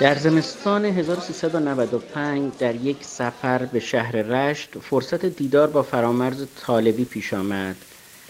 در زمستان 1395 در یک سفر به شهر رشت فرصت دیدار با فرامرز طالبی پیش آمد.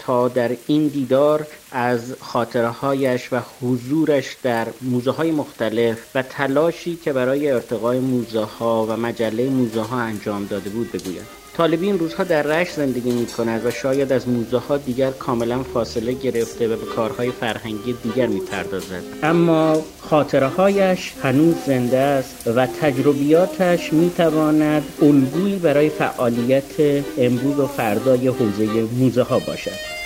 تا در این دیدار از خاطرهایش و حضورش در موزه های مختلف و تلاشی که برای ارتقای موزه ها و مجله موزه ها انجام داده بود بگوید. طالبی این روزها در رشت زندگی می کند و شاید از موزه ها دیگر کاملا فاصله گرفته و به کارهای فرهنگی دیگر می پردازد اما خاطره هایش هنوز زنده است و تجربیاتش می تواند الگویی برای فعالیت امروز و فردای حوزه موزه ها باشد.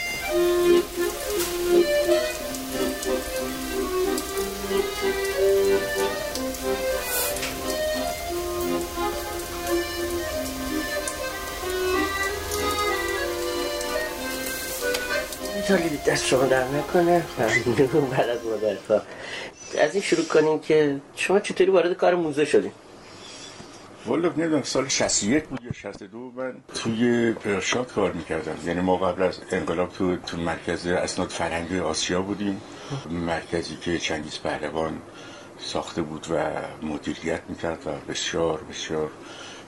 دست شما در نکنه بعد از مدرسا از این شروع کنیم که شما چطوری وارد کار موزه شدیم والا نمی‌دونم سال 61 بود یا 62 من توی ارشاد کار می‌کردم. یعنی ما قبل از انقلاب تو, تو مرکز اسناد فرهنگی آسیا بودیم. مرکزی که چنگیز پهلوان ساخته بود و مدیریت می‌کرد و بسیار بسیار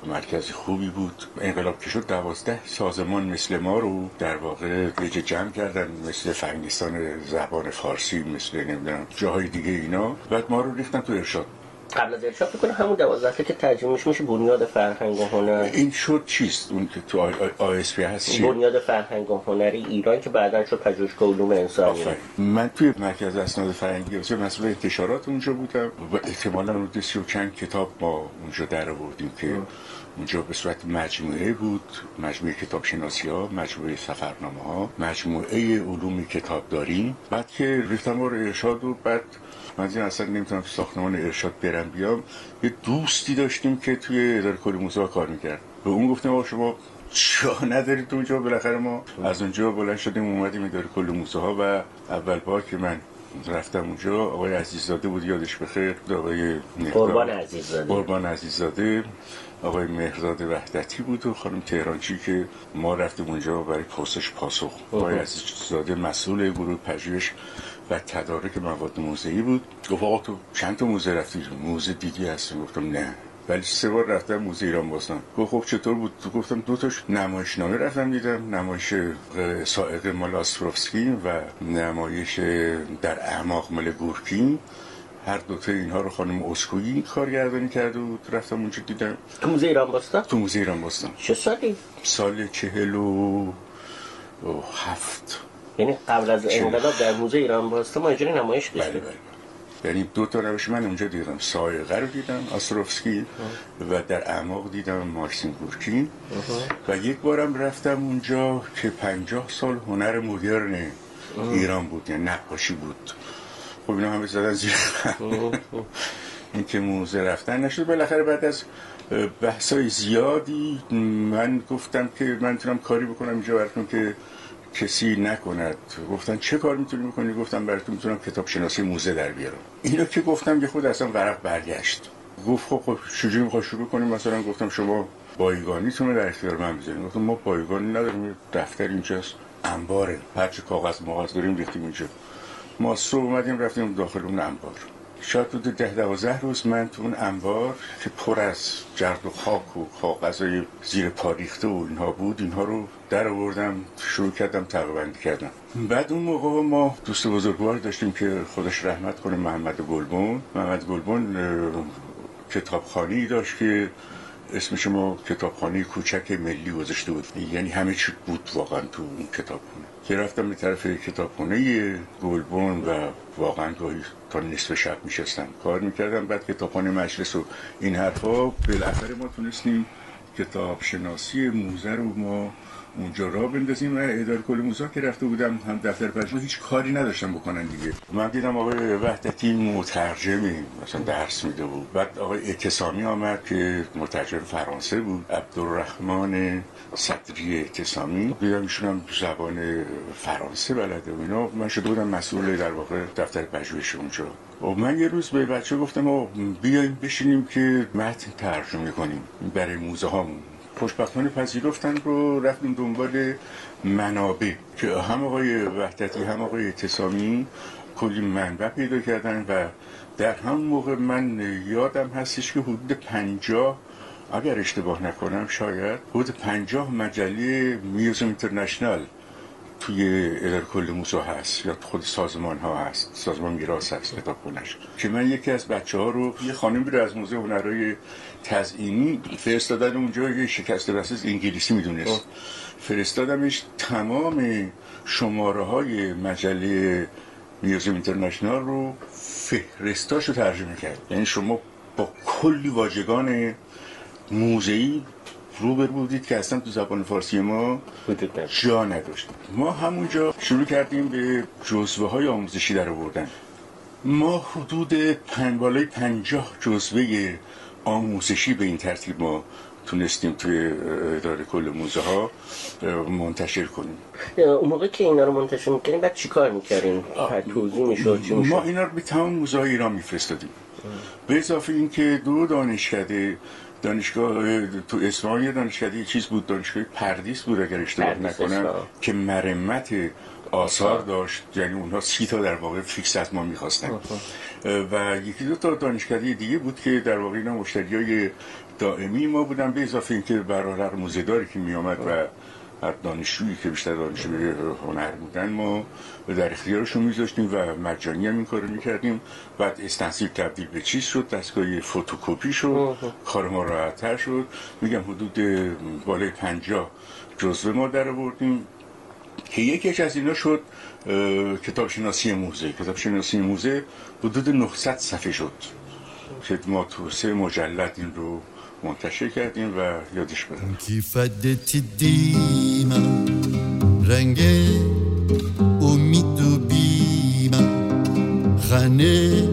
مرکز خوبی بود. انقلاب که شد دوازده سازمان مثل ما رو در واقع یه جمع کردن مثل فرنگستان زبان فارسی مثل نمی‌دونم جاهای دیگه اینا. بعد ما رو ریختن تو ارشاد. قبل از ارشاد فکر همون دوازده که ترجمهش میشه بنیاد فرهنگ و هنر. این شد چیست؟ اون که تو آی اس پی هست چی؟ بنیاد فرهنگ و هنری ایران که بعدا شد پژوهشگاه علوم انسانی. من توی مرکز اسناد فرهنگی و مسئول انتشارات اونجا بودم. و احتمالاً رو سی و چند کتاب ما اونجا در آوردیم که اونجا به صورت مجموعه بود. مجموعه کتاب شناسی ها مجموعه سفرنامه ها مجموعه علوم کتاب داریم بعد که رو ارشاد و بعد من اصلا نمی‌تونم تو ساختمان ارشاد برم. بیام یه دوستی داشتیم که توی اداره کل موزه کار می‌کرد. به اون گفتم آقا شما چرا ندارید اونجا بالاخره ما از اونجا بلند شدیم اومدیم اداره کل ها و اول بار که من رفتم اونجا آقای عزیززاده بود یادش بخیر آقای قربان عزیززاده. قربان عزیززاده. آقای مهرزاد وحدتی بود و خانم تهرانچی که ما رفتیم اونجا برای پرسش پاسخ. آقای عزیززاده مسئول گروه پژوهش و تدارک مواد موزهی بود. گفت آقا تو چند تا موزه رفتی موزه دیدی هستیم گفتم نه. ولی سه بار رفتم موزه ایران باستان. گفت خب چطور بود؟ تو گفتم دو تاش نمایشنامه رفتم دیدم. نمایش سائق مال آسفروفسکی و نمایش در اعماق مال گورکین. هر دوتا اینها رو خانم اسکویی کارگردانی کرده بود. رفتم اونجا دیدم. تو موزه ایران باستان؟ تو موزه ایران باستان. چه سالی؟ سال چهل و هفت. یعنی قبل از انقلاب در موزه ایران باستان ما اجرای نمایش داشتیم بله بله. یعنی دو تا روش من اونجا دیدم. سایقه رو دیدم آسروفسکی و در اعماق دیدم مارسین گورکین. و یک بارم رفتم اونجا که پنجاه سال هنر مدرن ایران بود یعنی نقاشی بود. خب اینا همه زدن زیر این که موزه رفتن نشد. بالاخره بعد از بحثای زیادی من گفتم که من تونم کاری بکنم اینجا براتون که کسی نکند. گفتن چه کار می‌تونی بکنی؟ گفتم براتون می‌تونم کتاب شناسی موزه در بیارم. اینا که گفتم یه خود اصلا ورق برگشت. گفت خب خب چجوری می‌خوای شروع کنیم مثلا گفتم شما بایگانیتون رو در اختیار من بذاریم گفتم ما بایگانی نداریم دفتر اینجاست. انباره. هرچی کاغذ مغاز داریم ریختیم اینجا. ما صبح اومدیم رفتیم داخل اون انبار. شاید بود ده دوازده روز من تو اون انبار که پر از جرد و خاک و کاغذای زیر پاریخته و اینها بود اینها رو در آوردم شروع کردم تقویبندی کردم. بعد اون موقع ما دوست بزرگوار داشتیم که خودش رحمت کنه محمد گلبون محمد گلبون کتابخانی داشت که اسمش ما کتابخانه کوچک ملی گذاشته بود. یعنی همه چی بود واقعا تو اون کتابخانه. که رفتم به طرف کتابخانه گلبون و واقعا گاهی تا نصف شب میشستم. کار می‌کردم بعد کتابخانه مجلس و این حرفا بالاخره ما تونستیم کتاب شناسی موزه رو ما اونجا را بندازیم. و اداره کل موزه که رفته بودم هم دفتر پژوهش هیچ کاری نداشتم بکنن دیگه. من دیدم آقای وحدتی مترجمی مثلا درس میده بود. بعد آقای اعتصامی آمد که مترجم فرانسه بود. عبدالرحمن صدری اعتصامی دیدم ایشون هم زبان فرانسه بلده و اینا. من شده بودم مسئول در واقع دفتر پژوهش اونجا. و من یه روز به بچه گفتم بیایم بشینیم که متن ترجمه کنیم. برای موزه هامون خوشبختانه پذیرفتن رو رفتیم دنبال منابع که هم آقای وحدتی هم آقای اعتصامی کلی منبع پیدا کردن و در هم موقع من یادم هستش که حدود پنجاه اگر اشتباه نکنم شاید حدود پنجاه مجله میوزم اینترنشنال توی اداره کل موسا هست یا خود سازمان ها هست سازمان میراث هست کتاب خونش که من یکی از بچه ها رو یه خانمی رو از موزه هنرهای تزئینی فرستادن اونجا یه شکست رسیز انگلیسی می‌دونست. فرستادمش تمام شماره های مجله میوزیم اینترنشنال رو فهرستاش رو ترجمه کرد. یعنی شما با کلی واژگان موزهی روبر بودید که اصلا تو زبان فارسی ما جا نداشت. ما همونجا شروع کردیم به جزوه های آموزشی در آوردن. ما حدود پنج بالای پنجاه جزوه آموزشی به این ترتیب ما تونستیم توی اداره کل موزه ها منتشر کنیم. اون موقع که اینا رو منتشر می‌کنیم بعد چی کار می‌کردیم؟ توضیح می‌شد چی ما اینا رو به تمام موزه های ایران میفرستادیم. به اضافه اینکه دو دانشکده دانشگاه تو اصفهان یه دانشکده چیز بود دانشگاه پردیس بود اگر اشتباه نکنم که مرمت آثار داشت. یعنی اونها سی تا در واقع فیکس از ما می‌خواستن. و یکی دو تا دانشکده دیگه بود که در واقع اینا مشتری های دائمی ما بودن به اضافه اینکه برادر موزهداری که میامد و هر دانشجویی که بیشتر دانشجوی هنر بودن ما در اختیارشون میذاشتیم و مجانی هم این کارو می‌کردیم. بعد استنسیل تبدیل به چیز شد دستگاه فوتوکوپی شد کار ما راحتتر شد. میگم حدود بالای پنجاه جزوه ما در آوردیم که یکیش از اینا شد کتاب شناسی موزه. کتاب شناسی موزه حدود 900 صفحه شد. که ما تو سه مجلد این رو منتشر کردیم و یادش بدم کیفدتی دیما رنگ امیدو بیما غنه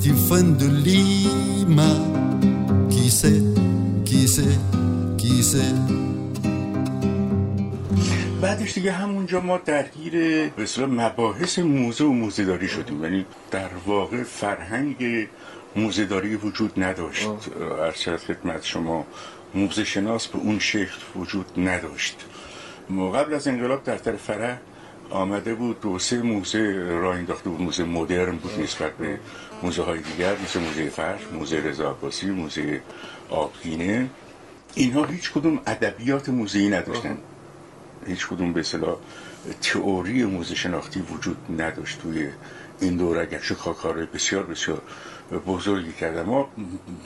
تیفندلیما کیسه کیسه کیسه. بعدش دیگه همونجا ما درگیر به مباحث موزه و موزهداری شدیم. یعنی در واقع فرهنگ موزهداری وجود نداشت. ارشد خدمت شما موزه شناس به اون شکل وجود نداشت. قبل از انقلاب در طرف فرح آمده بود دو سه موزه را انداخته بود. موزه مدرن بود نسبت به موزه های دیگر مثل موزه فرش موزه رضا عباسی موزه آبگینه. اینها هیچ کدوم ادبیات موزه‌ای نداشتن هیچ کدوم به اصطلاح تئوری موزه شناختی وجود نداشت توی این دوره اگرچه کار بسیار بسیار بزرگی کردم. ما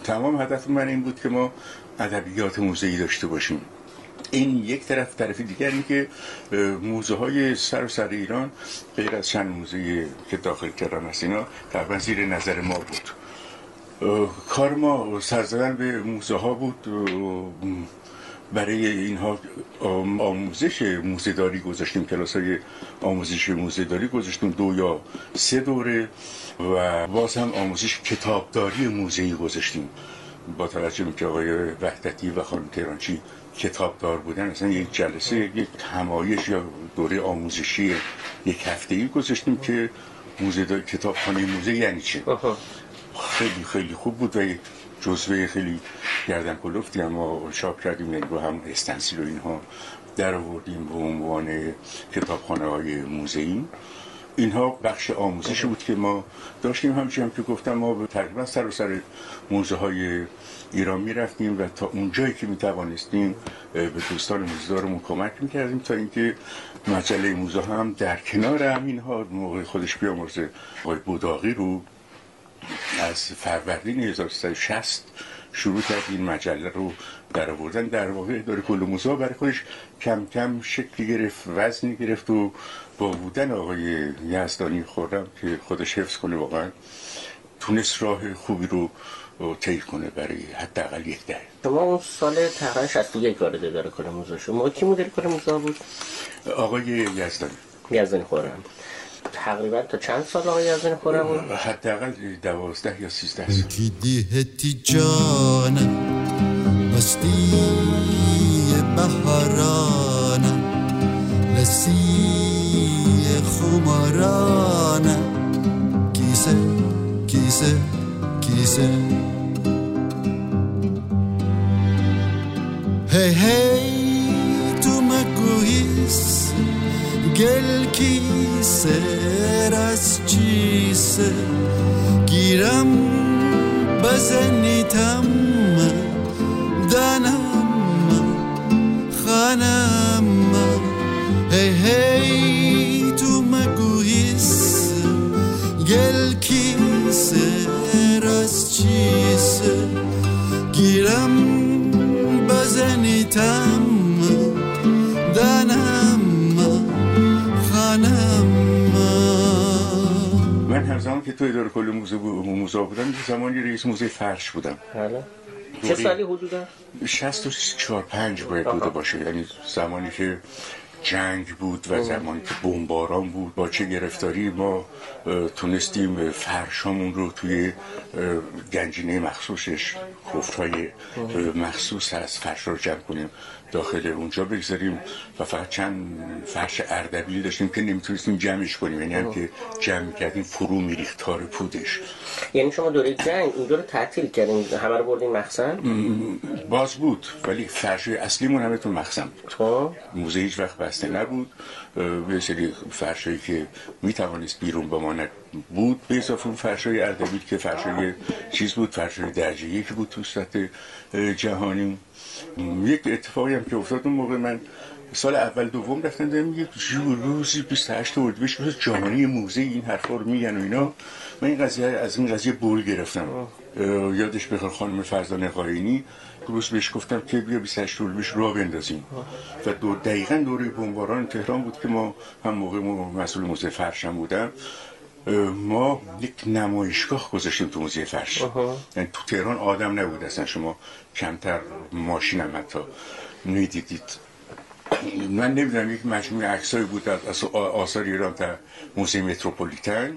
تمام هدف من این بود که ما ادبیات موزه‌ای داشته باشیم. این یک طرف طرف دیگر این که موزه های سر و سر ایران غیر از چند موزه که داخل کردن هست اینا تقریبا زیر نظر ما بود. کار ما سر به موزه ها بود برای اینها آموزش موزهداری گذاشتیم کلاس های آموزش موزهداری گذاشتیم دو یا سه دوره و باز هم آموزش کتابداری موزهی گذاشتیم. با توجه که آقای وحدتی و خانم تهرانچی کتابدار بودن اصلا یک جلسه یک همایش یا دوره آموزشی یک هفته ای گذاشتیم که موزه کتابخانه موزه یعنی چی؟ خیلی خیلی خوب بود و جزوه خیلی گردن کلفتی اما چاپ کردیم با هم استنسیل و اینها در آوردیم به عنوان کتابخانه های موزهی اینها بخش آموزشی بود که ما داشتیم. همچنین که گفتم ما تقریبا سر و سر موزه های ایران می رفتیم و تا اونجایی که می توانستیم به دوستان موزهدارمون کمک می کردیم تا اینکه مجله موزه هم در کنار همین ها موقع خودش بیامرزه. آقای بوداقی رو از فروردین 1360 شروع کرد این مجله رو در آوردن. در واقع داره کل موزه برای خودش کم کم شکلی گرفت وزنی گرفت و با بودن آقای یزدانی خورم که خودش حفظ کنه واقعا تونست راه خوبی رو طی کنه برای حداقل یک دهه. شما سال تقریبا 61 وارد اداره کل موزه شد. ما کی مدیر کل بود؟ آقای یزدانی. یزدانی خورم. تقریبا تا چند سال آقای یزدانی خورم بود؟ حداقل دوازده یا سیزده سال. کی دیهتی جانم مستی بهارانم لسی خمارانم. کیسه کیسه کیسه. هی هی تو مگویس گل کیسه از چیسه گیرم بزنیتم دنم خانم تو اداره کل موزه بو- موزه بودم یه زمانی رئیس موزه فرش بودم بله. چه. سالی حدودا؟ 64 5 باید بوده باشه. یعنی زمانی که جنگ بود و زمانی که بمباران بود با چه گرفتاری ما تونستیم فرشامون رو توی گنجینه مخصوصش کفرهای مخصوص هست فرش رو جمع کنیم. داخل اونجا بگذاریم و فقط چند فرش اردبیل داشتیم که نمی‌تونستیم جمعش کنیم. یعنی هم که جمع کردیم فرو میریخت تار پودش. یعنی شما دوره جنگ اینجا رو تعطیل کردین همه رو بردین مخزن؟ باز بود ولی فرش اصلیمون همه تو مخزن بود. خب. موزه هیچ وقت بسته نبود. یه سری فرشایی که می توانست بیرون بماند بود. به اضافه اون فرشای اردبیل که فرشای چیز بود فرشای درجه یک بود تو سطح جهانی. یک اتفاقی هم که افتاد اون موقع من سال اول دوم رفتن دارم یک جو روزی 28 اردیبهشت روز جهانی موزه این حرفا رو میگن و اینا. من این قضیه از این قضیه بول گرفتم. یادش بخیر خانم فرزانه قاینی روز بهش گفتم که بیا 28 اردیبهشت راه بندازیم. و دو دقیقا دوره بمباران تهران بود که ما هم موقع مسئول موزه فرشم بودم. ما یک نمایشگاه گذاشتیم تو موزه فرش. یعنی تو تهران آدم نبود اصلا. شما کمتر ماشین هم حتی می‌دیدید. من نمی‌دونم یک مجموعه عکسایی بود از آثار ایران در موزه متروپولیتن.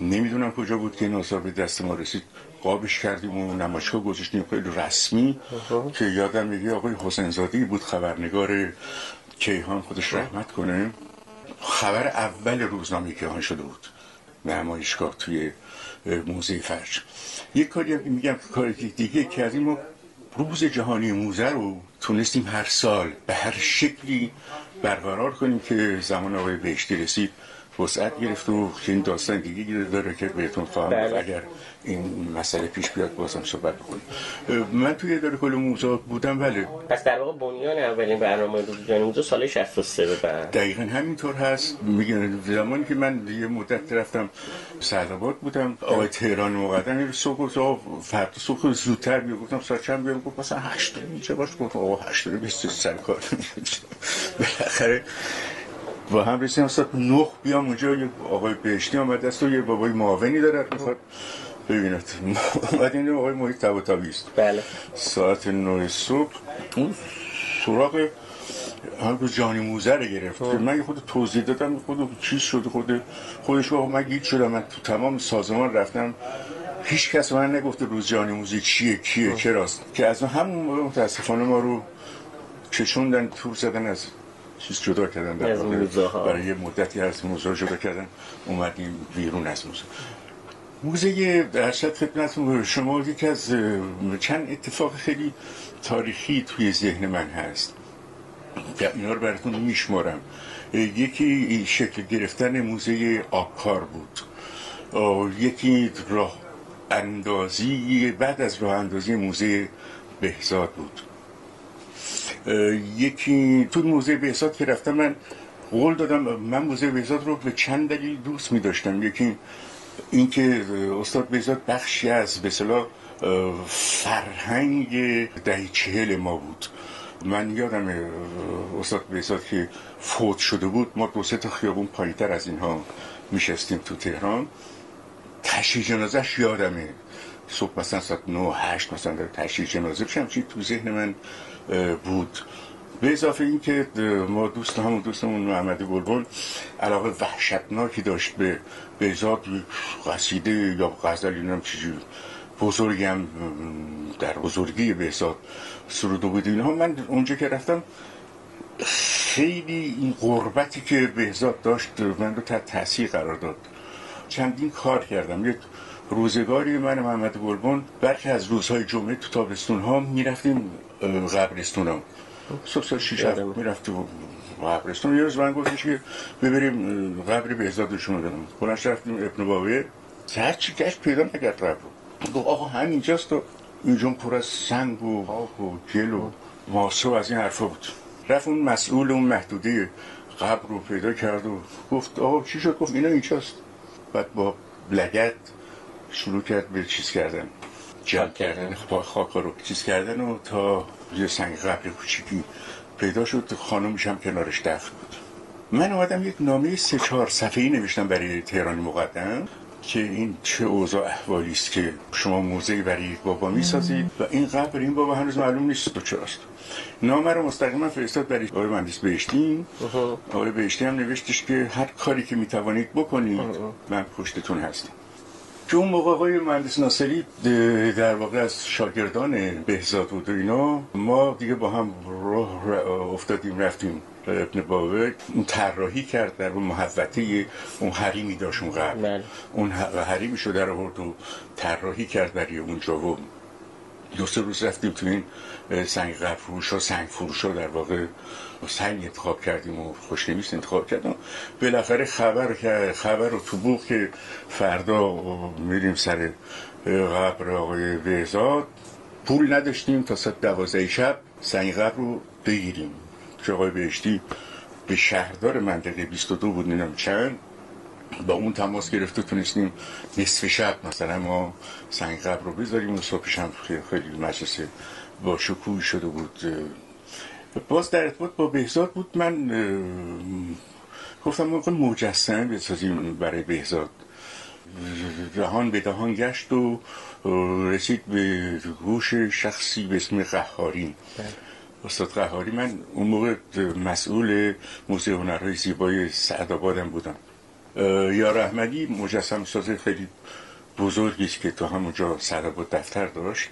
نمی‌دونم کجا بود که این آثار به دست ما رسید. قابش کردیم و نمایشگاه گذاشتیم خیلی رسمی. که یادم میگه آقای حسین زادی بود خبرنگار کیهان خودش رحمت کنه. خبر اول روزنامه کیهان شده بود. نمایشگاه توی موزه فرش یک کاری هم میگم کاری دیگه کردیم و روز جهانی موزه رو تونستیم هر سال به هر شکلی برقرار کنیم که زمان آقای بهشتی رسید. وسعت گرفت و این داستان دیگه داره که بهتون خواهم بله. اگر این مسئله پیش بیاد بازم صحبت بکنیم. من توی اداره کل موزه بودم بله. پس در واقع بنیان اولین برنامه روز جهانی موزه سال 63 به بعد. دقیقا همینطور هست. میگن زمانی که من یه مدت رفتم سعدآباد بودم. آقای تهران مقدم صبح آقا فردا صبح زودتر بیا گفتم ساعت چند بیام؟ گفت مثلا هشت اینجا باش. گفت آقا هشت بیست سر کار بالاخره با هم رسیدم ساعت نه بیام اونجا یه آقای بهشتی آمد است و یه بابای معاونی داره. می‌خواد ببیند. اومد این آقای محیط تبا است. بله. ساعت نه صبح. اون سراغ هم رو جانی موزه رو گرفت. که من یه خود توضیح دادم. خود چیز شده خود خودش گفت من گیت شدم. من تو تمام سازمان رفتم. هیچ کس من نگفته روز جانی موزه چیه کیه چراست که از همون متاسفانه ما رو کشوندن تور زدن از چیز جدا کردن در از. برای یه مدتی از موزه جدا کردن اومدیم بیرون از موزه موزه ارشد خدمتتون شما یکی از چند اتفاق خیلی تاریخی توی ذهن من هست. اینا رو براتون میشمارم. یکی شکل گرفتن موزه آبکار بود. یکی راه اندازی بعد از راه اندازی موزه بهزاد بود. یکی تو موزه بهزاد که رفتم من قول دادم من موزه بهزاد رو به چند دلیل دوست می داشتم یکی اینکه استاد بهزاد بخشی از به اصطلاح فرهنگ دهه چهل ما بود. من یادم استاد بهزاد که فوت شده بود ما دو سه تا خیابون پایینتر از اینها میشستیم تو تهران. تشییع جنازش یادمه. صبح مثلا ساعت 9 8 مثلا در تشییع جنازه بشم چی تو ذهن من بود. به اضافه این که ما دوست همون دوستمون محمد گلبن علاقه وحشتناکی داشت به بهزاد قصیده یا غزل اینم چیزی بزرگی هم در بزرگی بهزاد سروده بود. اینها من اونجا که رفتم خیلی این قربتی که بهزاد داشت من رو تحت تاثیر قرار داد. چندین کار کردم. یک روزگاری من محمد گلبن برخی از روزهای جمعه تو تابستون ها می‌رفتیم قبرستون ها صبح ساعت شیش می‌رفتیم قبرستون. یه روز من گفتش که ببریم قبر بهزاد رو بدم. بلنش رفتیم ابن باوه هر چی گشت پیدا نکرد قبر گفت آقا همینجاست و اینجا پر از سنگ و آب و گل و ماسه و از این حرفا بود. رفت اون مسئول اون محدوده قبر رو پیدا کرد و گفت آقا چی شد؟ گفت اینا اینجاست. بعد با لگت شروع کرد به چیز کردن. جمع کردن. خاک رو چیز کردن و تا یه سنگ قبر کوچیکی پیدا شد خانمش هم کنارش دفن بود. من اومدم یک نامه سه چهار صفحه‌ای نوشتم برای تهرانی مقدم که این چه اوضاع احوالی است که شما موزه برای بابا می‌سازید و این قبر این بابا هنوز معلوم نیست تو چراست. نامه رو مستقیما فرستاد برای آقای مهندس بهشتی آقای بهشتی هم نوشتش که هر کاری که می‌توانید بکنید من پشتتون هستم. که اون موقع آقای مهندس ناصری در واقع از شاگردان بهزاد بود و اینا ما دیگه با هم راه افتادیم رفتیم ابن باوه اون طراحی کرد در اون محوطه اون حریمی داشت اون قبل. اون حریمی شو در آورد و طراحی کرد برای اونجا و دو سه روز رفتیم تو این سنگ قبر فروش ها سنگ فروش در واقع سنگ انتخاب کردیم و خوشنویس انتخاب کردیم بالاخره خبر خبر رو تو بوق که فردا میریم سر قبر آقای بهزاد. پول نداشتیم تا ساعت دوازده شب سنگ قبر رو بگیریم. که آقای بهشتی به شهردار منطقه 22 بود نیم چند. با اون تماس گرفته تونستیم نصف شب مثلا ما سنگ قبر رو بذاریم و صبحش هم خیلی مجلس با شکوه شده بود. باز در ارتباط با بهزاد بود. من گفتم موقع مجسمه بسازیم برای بهزاد. دهان به دهان گشت و رسید به گوش شخصی به اسم قهاری. استاد قهاری. من اون موقع مسئول موزه هنرهای زیبای سعدآبادم بودم. یا احمدی مجسم ساز خیلی بزرگی است که تو همونجا سعدآباد دفتر داشت.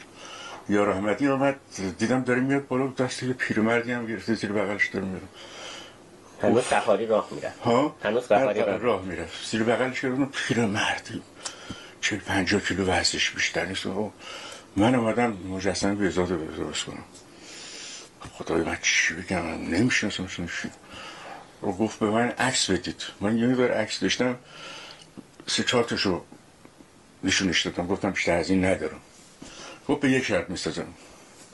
یا احمدی آمد دیدم داره میاد بالا دست یه پیرمردی هم گرفته زیر بغلش داره میاد هنوز قهاری راه میره. ها؟ هنوز قهاری راه, راه میره. زیر بغلش اون پیرمردی چه پنجاه کیلو وزنش بیشتر نیست. من اومدم مجسمه به ازاده درست کنم. خدای من چی بگم؟ نمی‌شناسم و گفت به من عکس بدید. من یه بار عکس داشتم. سه چهار تاشو نشونش دادم. گفتم بیشتر از این ندارم. گفت به یک شرط می‌سازم.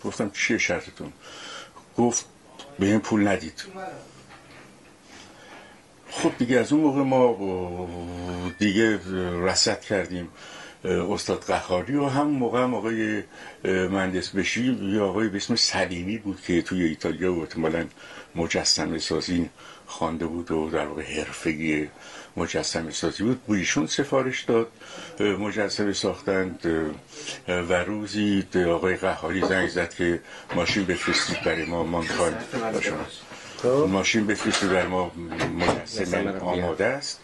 گفتم چیه شرطتون؟ گفت به این پول ندید. خب دیگه از اون موقع ما دیگه رسد کردیم. استاد قخاری و هم موقع هم آقای مهندس بشی یا آقای به اسم سلیمی بود که توی ایتالیا و احتمالا مجسم سازی خوانده بود و در واقع حرفگی مجسم سازی بود. بویشون سفارش داد. مجسم ساختند. و روزی آقای قهاری زنگ زد که ماشین بفرستید برای ما مانخان خب. ماشین بفرستید برای ما مجسم آماده است.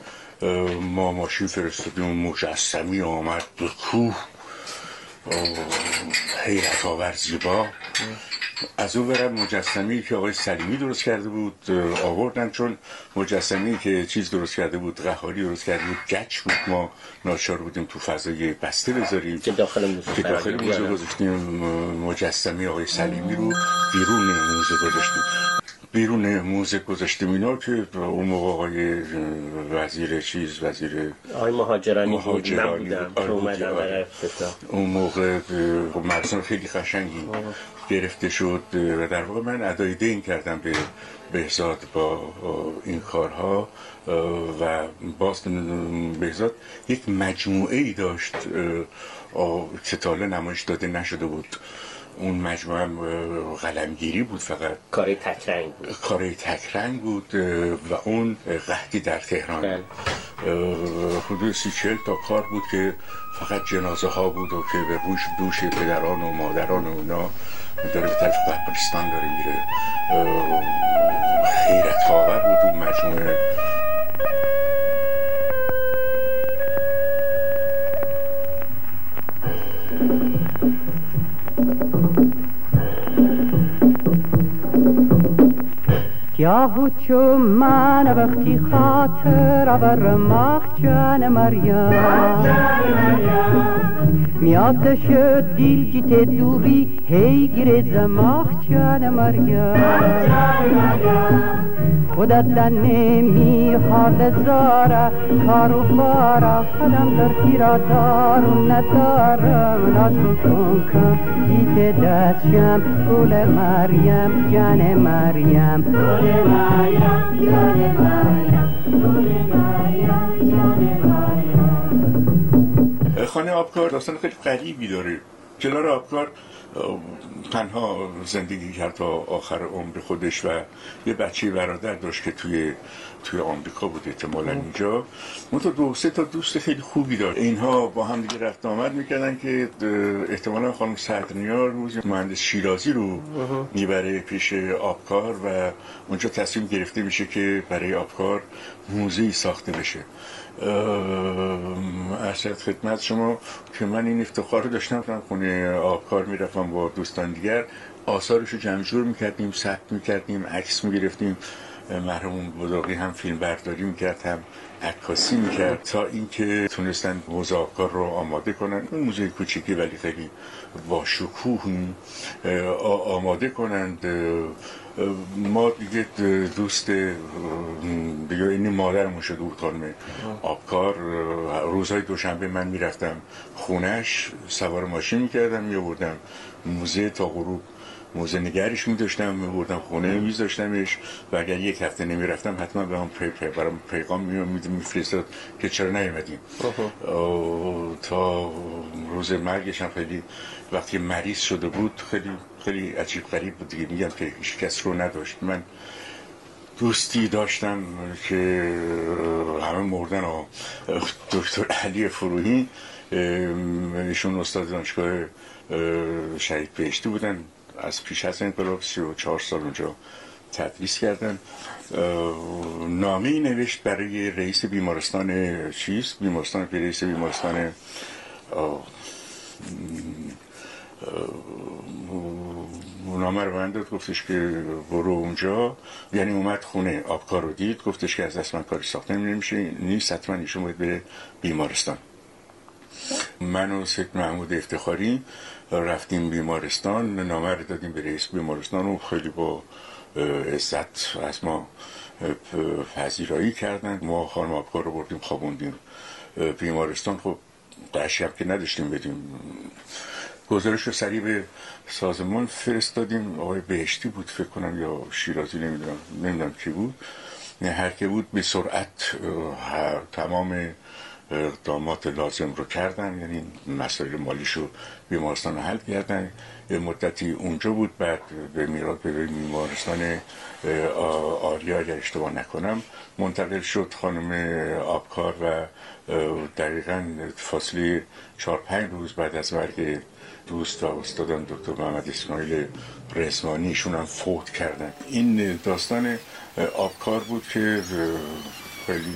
ما ماشین فرستادیم مجسمی آمد به کوه. حیرت آور زیبا. از اون برم مجسمی که آقای سلیمی درست کرده بود آوردن چون مجسمی که چیز درست کرده بود قهاری درست کرده بود گچ بود. ما ناچار بودیم تو فضای بسته بذاریم. که داخل موزه که داخل موزه گذاشتیم. مجسمی آقای سلیمی رو بیرون موزه گذاشتیم. بیرون موزه گذاشتیم اینا که اون موقع آقای وزیر چیز وزیر آقای مهاجرانی, مهاجرانی بود. آره. اون موقع مرسوم خیلی قشنگی گرفته شد و در واقع من ادای دین کردم به بهزاد با این کارها و باز بهزاد یک مجموعه ای داشت که تاله نمایش داده نشده بود. اون مجموعه قلمگیری بود فقط. کاری تکرنگ بود. کاری تکرنگ بود و اون قهدی در تهران. بله. حدود سی چل تا کار بود که فقط جنازه ها بود و که به روش دوش پدران و مادران و اونا داره به طرف قبرستان داره میره. خیرت آور بود اون مجموعه. بود چو من وقتی خاطر بر مخ جان مریم. میاد شد دیل جیت دوری هی گیر زماخ جان مریم. خودت نمی حال زاره. کار و بارا خودم در تیرا دارو ندارم. ناز کن کن دیت گل مریم جان مریم. جان مریم. گل مریم جان مریم. خانه آبکار داستان خیلی قریبی داره. کلار آبکار تنها زندگی کرد تا آخر عمر خودش و یه بچه برادر داشت که توی توی آمریکا بود احتمالا اینجا. تو دو سه تا دوست خیلی خوبی داشت. اینها با هم دیگه رفت آمد می‌کردن که احتمالا خانم صدرنیا روز مهندس شیرازی رو می‌بره پیش آبکار و اونجا تصمیم گرفته میشه که برای آبکار موزه ساخته بشه. ارشد خدمت شما که من این افتخار داشتم خونه آبکار می‌رفتم با دوستان دیگر. آثارش رو جمع جور می‌کردیم ثبت می‌کردیم عکس می‌گرفتیم. مرحوم بزرگی هم فیلم برداری می‌کرد هم عکاسی می‌کرد تا اینکه تونستن آبکار رو آماده کنن. اون موزه کوچیکی ولی خیلی با شکوه آماده کنند. ما دیگه دوست دیگه این مادرمون شده بود خانم آبکار. روزهای دوشنبه من می‌رفتم خونش سوار ماشین می‌کردم میابردم موزه تا غروب موزه نگرش می داشتم می بردم خونه می داشتمش و اگر یک هفته نمی رفتم حتما به هم پی برام پیغام می میفرستاد که چرا نیومدیم تا روز مرگش هم خیلی وقتی مریض شده بود خیلی خیلی عجیب غریب بود دیگه. میگم که هیچ کس رو نداشت. من دوستی داشتم که همه مردن و دکتر علی فروهی ایشون استاد دانشگاه شهید بهشتی بودن. از پیش از انقلاب سی و چهار سال اونجا تدریس کردن. نامه نوشت برای رئیس بیمارستان چیز بیمارستان رئیس بیمارستان نامه رو داد گفتش که برو اونجا. یعنی اومد خونه آبکار رو دید. گفتش که از دست من کاری ساخته نمیشه. نیست حتما ایشون باید به بیمارستان. من و سید محمود افتخاری رفتیم بیمارستان نامه رو دادیم به رئیس بیمارستان و خیلی با عزت از ما پذیرایی کردن. ما خانم آبکار رو بردیم خوابوندیم. بیمارستان خب هم که نداشتیم بدیم. گزارش رو سریع به سازمان فرستادیم. آقای بهشتی بود فکر کنم یا شیرازی نمی‌دونم نمی‌دونم کی بود. هر که بود به سرعت تمام اقدامات لازم رو کردن یعنی مسائل مالیشو بیمارستان حل کردن. یه مدتی اونجا بود بعد به میراد به بیمارستان آریا اگر اشتباه نکنم منتقل شد خانم آبکار و دقیقا فاصله چهار پنج روز بعد از مرگ دوست و استادان دکتر محمد اسماعیل رزمانی هم فوت کردن. این داستان آبکار بود که خیلی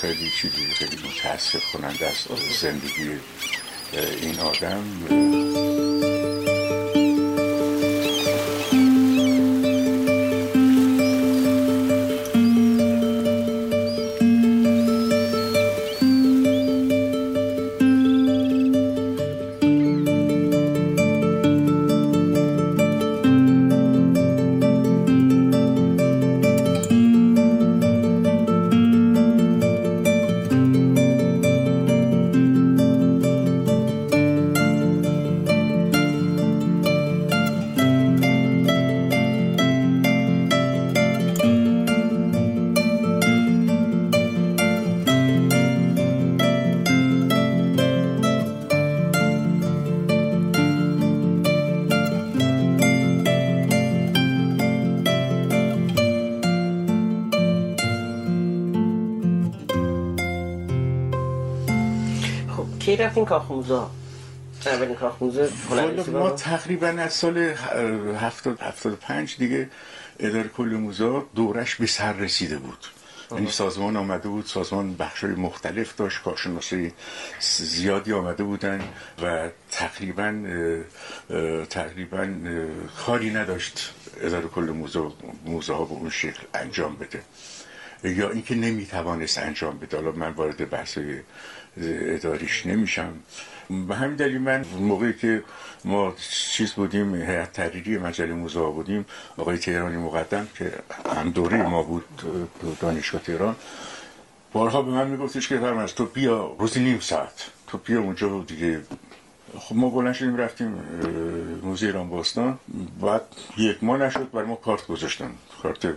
خیلی چیزی خیلی متاسف کننده است زندگی این آدم. کی رفتین کاخموزا اولین کاخموزه ما تقریبا از سال هفتاد هفتاد پنج دیگه اداره کل موزا دورش به سر رسیده بود. یعنی سازمان آمده بود سازمان بخشای مختلف داشت کارشناسی زیادی آمده بودن و تقریبا تقریبا کاری نداشت اداره کل موزه, موزه ها به اون شکل انجام بده. یا اینکه نمی‌توانست انجام بده. حالا من وارد بحث اداریش نمیشم. به همین دلیل من موقعی که ما چیز بودیم هیئت تحریری مجله موزه بودیم آقای تهرانی مقدم که هم دوره ما بود دانشگاه تهران بارها به من میگفتش که فرمز تو بیا روزی نیم ساعت تو بیا اونجا دیگه. خب ما بلند شدیم رفتیم موزه ایران باستان. بعد یک ماه نشد برای ما کارت گذاشتن. کارت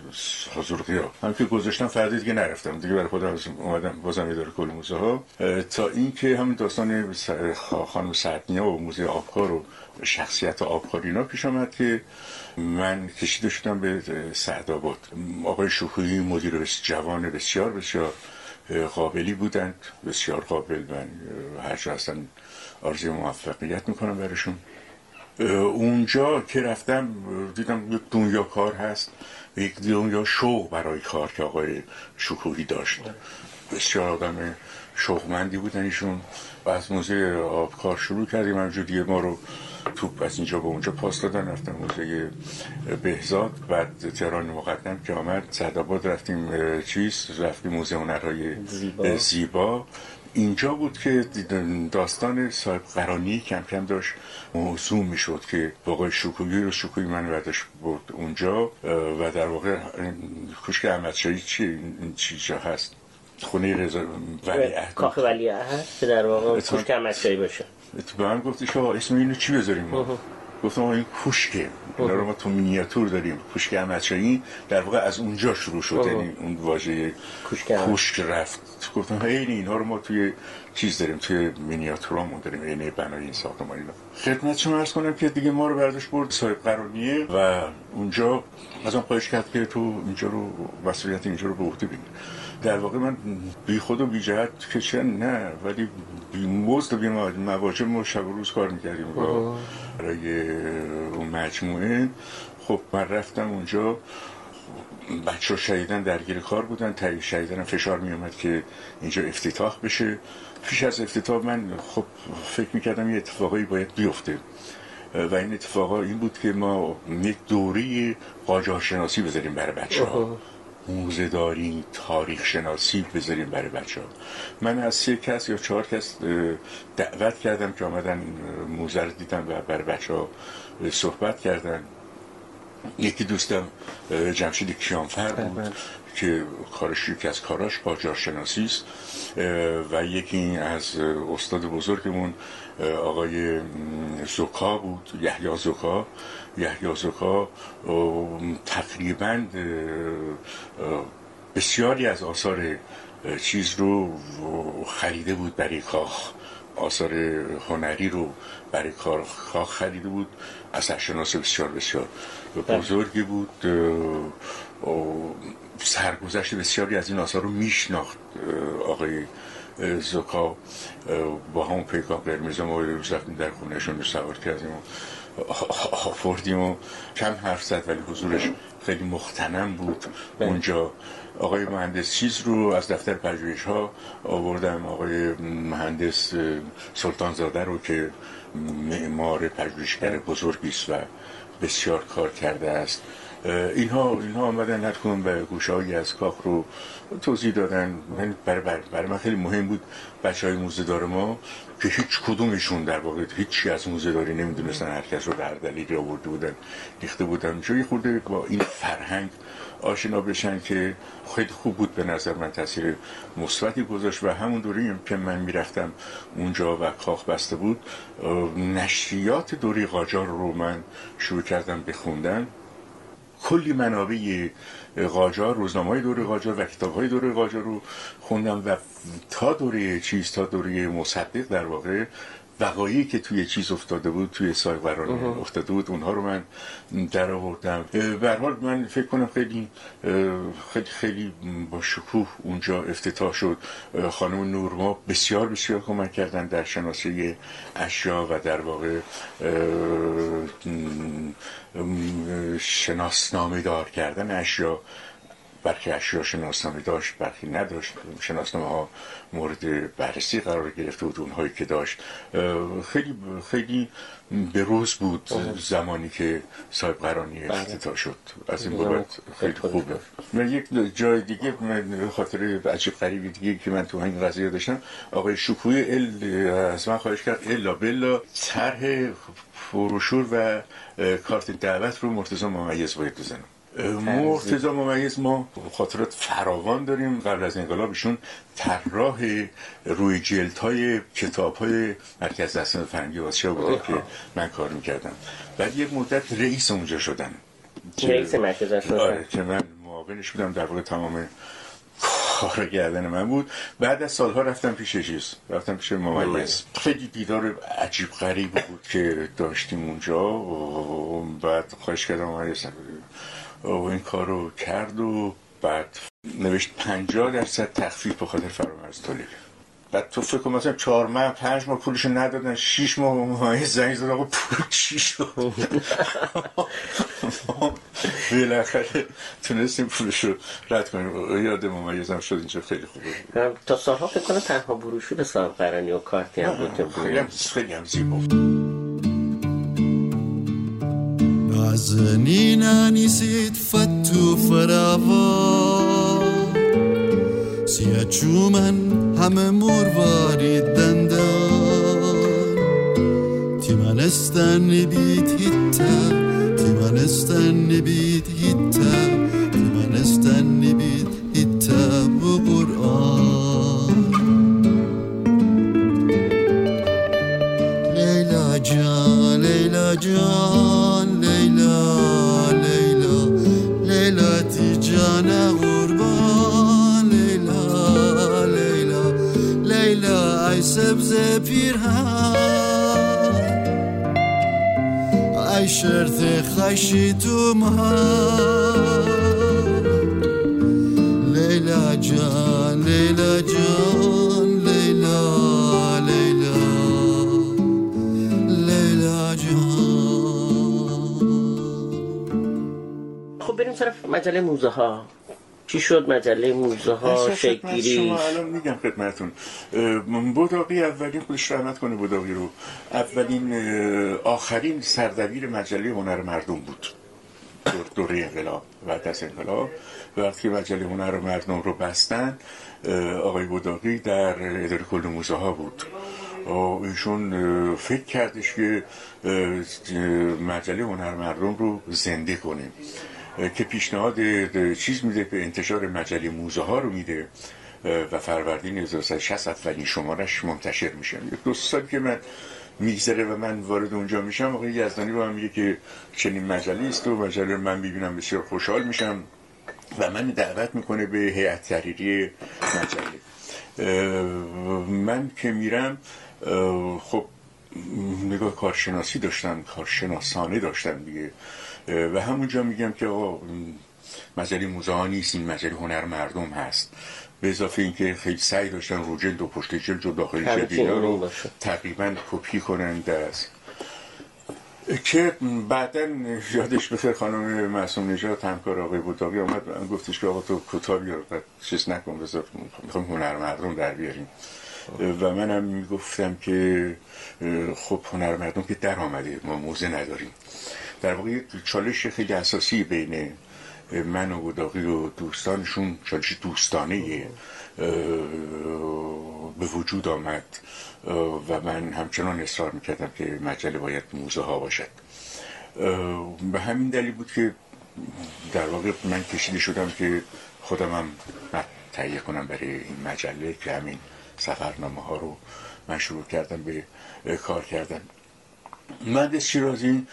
حضور هم که گذاشتن فردا دیگه نرفتم. دیگه برای خودم اومدم بازم اداره کل موزه ها تا اینکه همین داستان خانم سعدنیا و موزه آبکار و شخصیت آبکار اینا پیش آمد که من کشیده شدم به سعدآباد. آقای شکوهی مدیر جوان بسیار بسیار قابلی بودند. بسیار قابل من هر هستن آرزوی موفقیت می‌کنم برشون اونجا که رفتم دیدم یک دنیا کار هست و یک دنیا شوق برای کار که آقای شکوهی داشت. بسیار آدم شوقمندی بودن ایشون و از موزه آبکار شروع کردیم. دیگه ما رو توپ از اینجا به اونجا پاس دادن رفتم موزه بهزاد. بعد تهران مقدم که آمد سعدآباد رفتیم چیز؟ رفتیم موزه هنرهای زیبا. زیبا. اینجا بود که داستان صاحب قرانی کم کم داشت موضوع می‌شد که واقع شکویی رو شکویی من برداشت بود اونجا و در واقع کشک احمدشاهی چی این چیزا هست؟ خونه رضا ولی کاخ ولی که در واقع کشک احمدشاهی باشه. به من گفتی که اسم اینو چی بذاریم گفتم این کوشکه اینا رو ما تو مینیاتور داریم. کوشک احمدشاهی در واقع از اونجا شروع شد. یعنی اون واژه کوشک رفت. گفتم این اینها رو ما توی چیز داریم توی مینیاتورامون داریم. عین بنای این ساختمان اینا. خدمت شما عرض کنم که دیگه ما رو برداشت برد صاحب قرانیه و اونجا از اون خواهش کرد که تو اینجا رو مسئولیت اینجا رو به عهده بگیر در واقع من بی خود و بی جهت چه نه ولی بی مزد و بی مواجه ما شب و روز کار می‌کردیم. برای اون مجموعه. خب من رفتم اونجا. بچه ها شهیدن درگیر کار بودن. تایی شهیدن فشار می اومد که اینجا افتتاح بشه. پیش از افتتاح من خب فکر می‌کردم یه اتفاقایی باید بیفته. و این اتفاقا این بود که ما یک دوره قاجار شناسی بذاریم برای بچه ها موزه داری تاریخ شناسی بذاریم برای بچه ها من از سه کس یا چهار کس دعوت کردم که آمدن موزه رو دیدن و برای بچه ها صحبت کردن. یکی دوستم جمشید کیانفر بود که کارش یکی از کاراش قاجار شناسی است. و یکی از استاد بزرگمون آقای زوکا بود یحیی زوکا یحیی زوکا تقریبا بسیاری از آثار چیز رو خریده بود برای کاخ. آثار هنری رو برای کاخ خریده بود. از شناس بسیار بسیار بزرگی بود. سرگذشت بسیاری از این آثار رو میشناخت آقای زکا با همون پیکان قرمز ما رفتیم در خونهشون رو سوار کردیم و آفردیم و کم حرف زد ولی حضورش خیلی مختنم بود بله. اونجا. آقای مهندس چیز رو از دفتر پژوهش ها آوردم. آقای مهندس سلطان زاده رو که معمار پژوهشگر بزرگی است و بسیار کار کرده است. اینها اینها آمدن هر کنون به از کاخ رو توضیح دادن. من برای, بر برای من خیلی مهم بود بچه های موزه دار ما که هیچ کدومشون در واقع هیچی از موزه داری نمی‌دونستن. هر کس رو در دلیلی آورده بودن ریخته بودن. چون خورده با این فرهنگ آشنا بشن که خیلی خوب بود به نظر من تاثیر مثبتی گذاشت و همون دوری که من می‌رفتم اونجا و کاخ بسته بود نشریات دوری قاجار رو من شروع کردم بخوندن کلی منابع قاجار روزنامه های دوره قاجار و کتاب های دوره قاجار رو خوندم و تا دوره چیز تا دوره مصدق در واقع وقایعی که توی چیز افتاده بود توی سایقرانی افتاده بود اونها رو من در آوردم. به حال من فکر کنم خیلی خیلی خیلی با شکوه اونجا افتتاح شد. خانم نورما بسیار بسیار کمک کردن در شناسه اشیا و در واقع شناسنامه دار کردن اشیا. برخی اشیا شناسنامه داشت برخی نداشت. شناسنامه ها مورد بررسی قرار گرفته بود اونهایی که داشت. خیلی خیلی به روز بود زمانی که صاحب قرانی بله. افتتاح شد. از این بابت خیلی خوبه. من یک جای دیگه من خاطر عجیب قریبی دیگه که من تو این قضیه داشتم آقای شکوی ال از من خواهش کرد الا بلا طرح فروشور و کارت دعوت رو مرتضی ممیز باید بزنم. مرتضا ممیز ما خاطرات فراوان داریم. قبل از انقلاب ایشون طراح روی جلد های کتاب های مرکز دستان فرنگی واسه بوده که من کار می‌کردم. بعد یک مدت رئیس اونجا شدن. رئیس مرکز آره که من معاونش بودم در واقع تمام کار گردن من بود. بعد از سالها رفتم پیش چیز؟ رفتم پیش ممیز. خیلی دیدار عجیب غریب بود که داشتیم اونجا. و بعد خواهش کردم ممیز. و این کار رو کرد و بعد نوشت پنجاه درصد تخفیف به خاطر فرامرز تولید. بعد تو فکر کن مثلا چهار ماه پنج ماه پولشو ندادن شیش ماه ماه زنگ زد آقا پول چی شد؟ بالاخره تونستیم پولشو رد کنیم. یاد ممیزم شد اینجا خیلی خوبه. تا سالها فکر کنم تنها بروشو به صاحب قرانی و کارتی هم بود. خیلی هم خیلی Ħażnina nisit fattu faravar Sija ċuman ħamemur vari dandar Timan estenni bit hitta Timan estenni bit hitta Timan estenni bit hitta bu Kur'an. Leyla can, Leyla can. ای شرط خیشی تو لیلا جان لیلا جان لیلا لیلا لیلا جان خب بریم طرف مجله موزه ها. چی شد مجله موزه ها شکلی الان میگم خدمتون بوداقی اولین خودش رحمت کنه بوداقی رو. اولین آخرین سردبیر مجله هنر مردم بود. دوره انقلاب و از انقلاب. وقتی مجله هنر مردم رو بستن آقای بوداقی در اداره کل موزه ها بود ایشون فکر کردش که مجله هنر مردم رو زنده کنیم که پیشنهاد چیز میده به انتشار مجله موزه ها رو میده و فروردین 1960 اولین شمارش منتشر میشه. دو سال که من میگذره و من وارد اونجا میشم آقای یزدانی با من میگه که چنین مجله است و مجله من می‌بینم بسیار خوشحال میشم و من دعوت می‌کنه به هیئت تحریری مجله. من که میرم خب نگاه کارشناسی داشتم کارشناسانه داشتم دیگه. و همونجا میگم که آقا مجله موزه ها نیست این مجله هنر مردم هست. به اضافه اینکه خیلی سعی داشتن رو جلد و پشت جلد و داخل جلد رو تقریبا کپی کنند از که بعدا یادش بخیر خانم معصوم نژاد همکار آقای بوداقی آمد گفتش که آقا تو کتابی رو چیز نکن بذار می‌خوام هنر مردم در بیاریم. و منم می‌گفتم که خب هنر مردم که در آمده ما موزه نداریم. در واقع چالش خیلی اساسی بین من و گداقی و دوستانشون چالش دوستانه به وجود آمد و من همچنان اصرار می‌کردم که مجله باید موزه ها باشد به همین دلیل بود که در واقع من کشیده شدم که خودم هم تهیه کنم برای این مجله که همین سفرنامه ها رو من شروع کردم به کار کردن مهندس شیرازی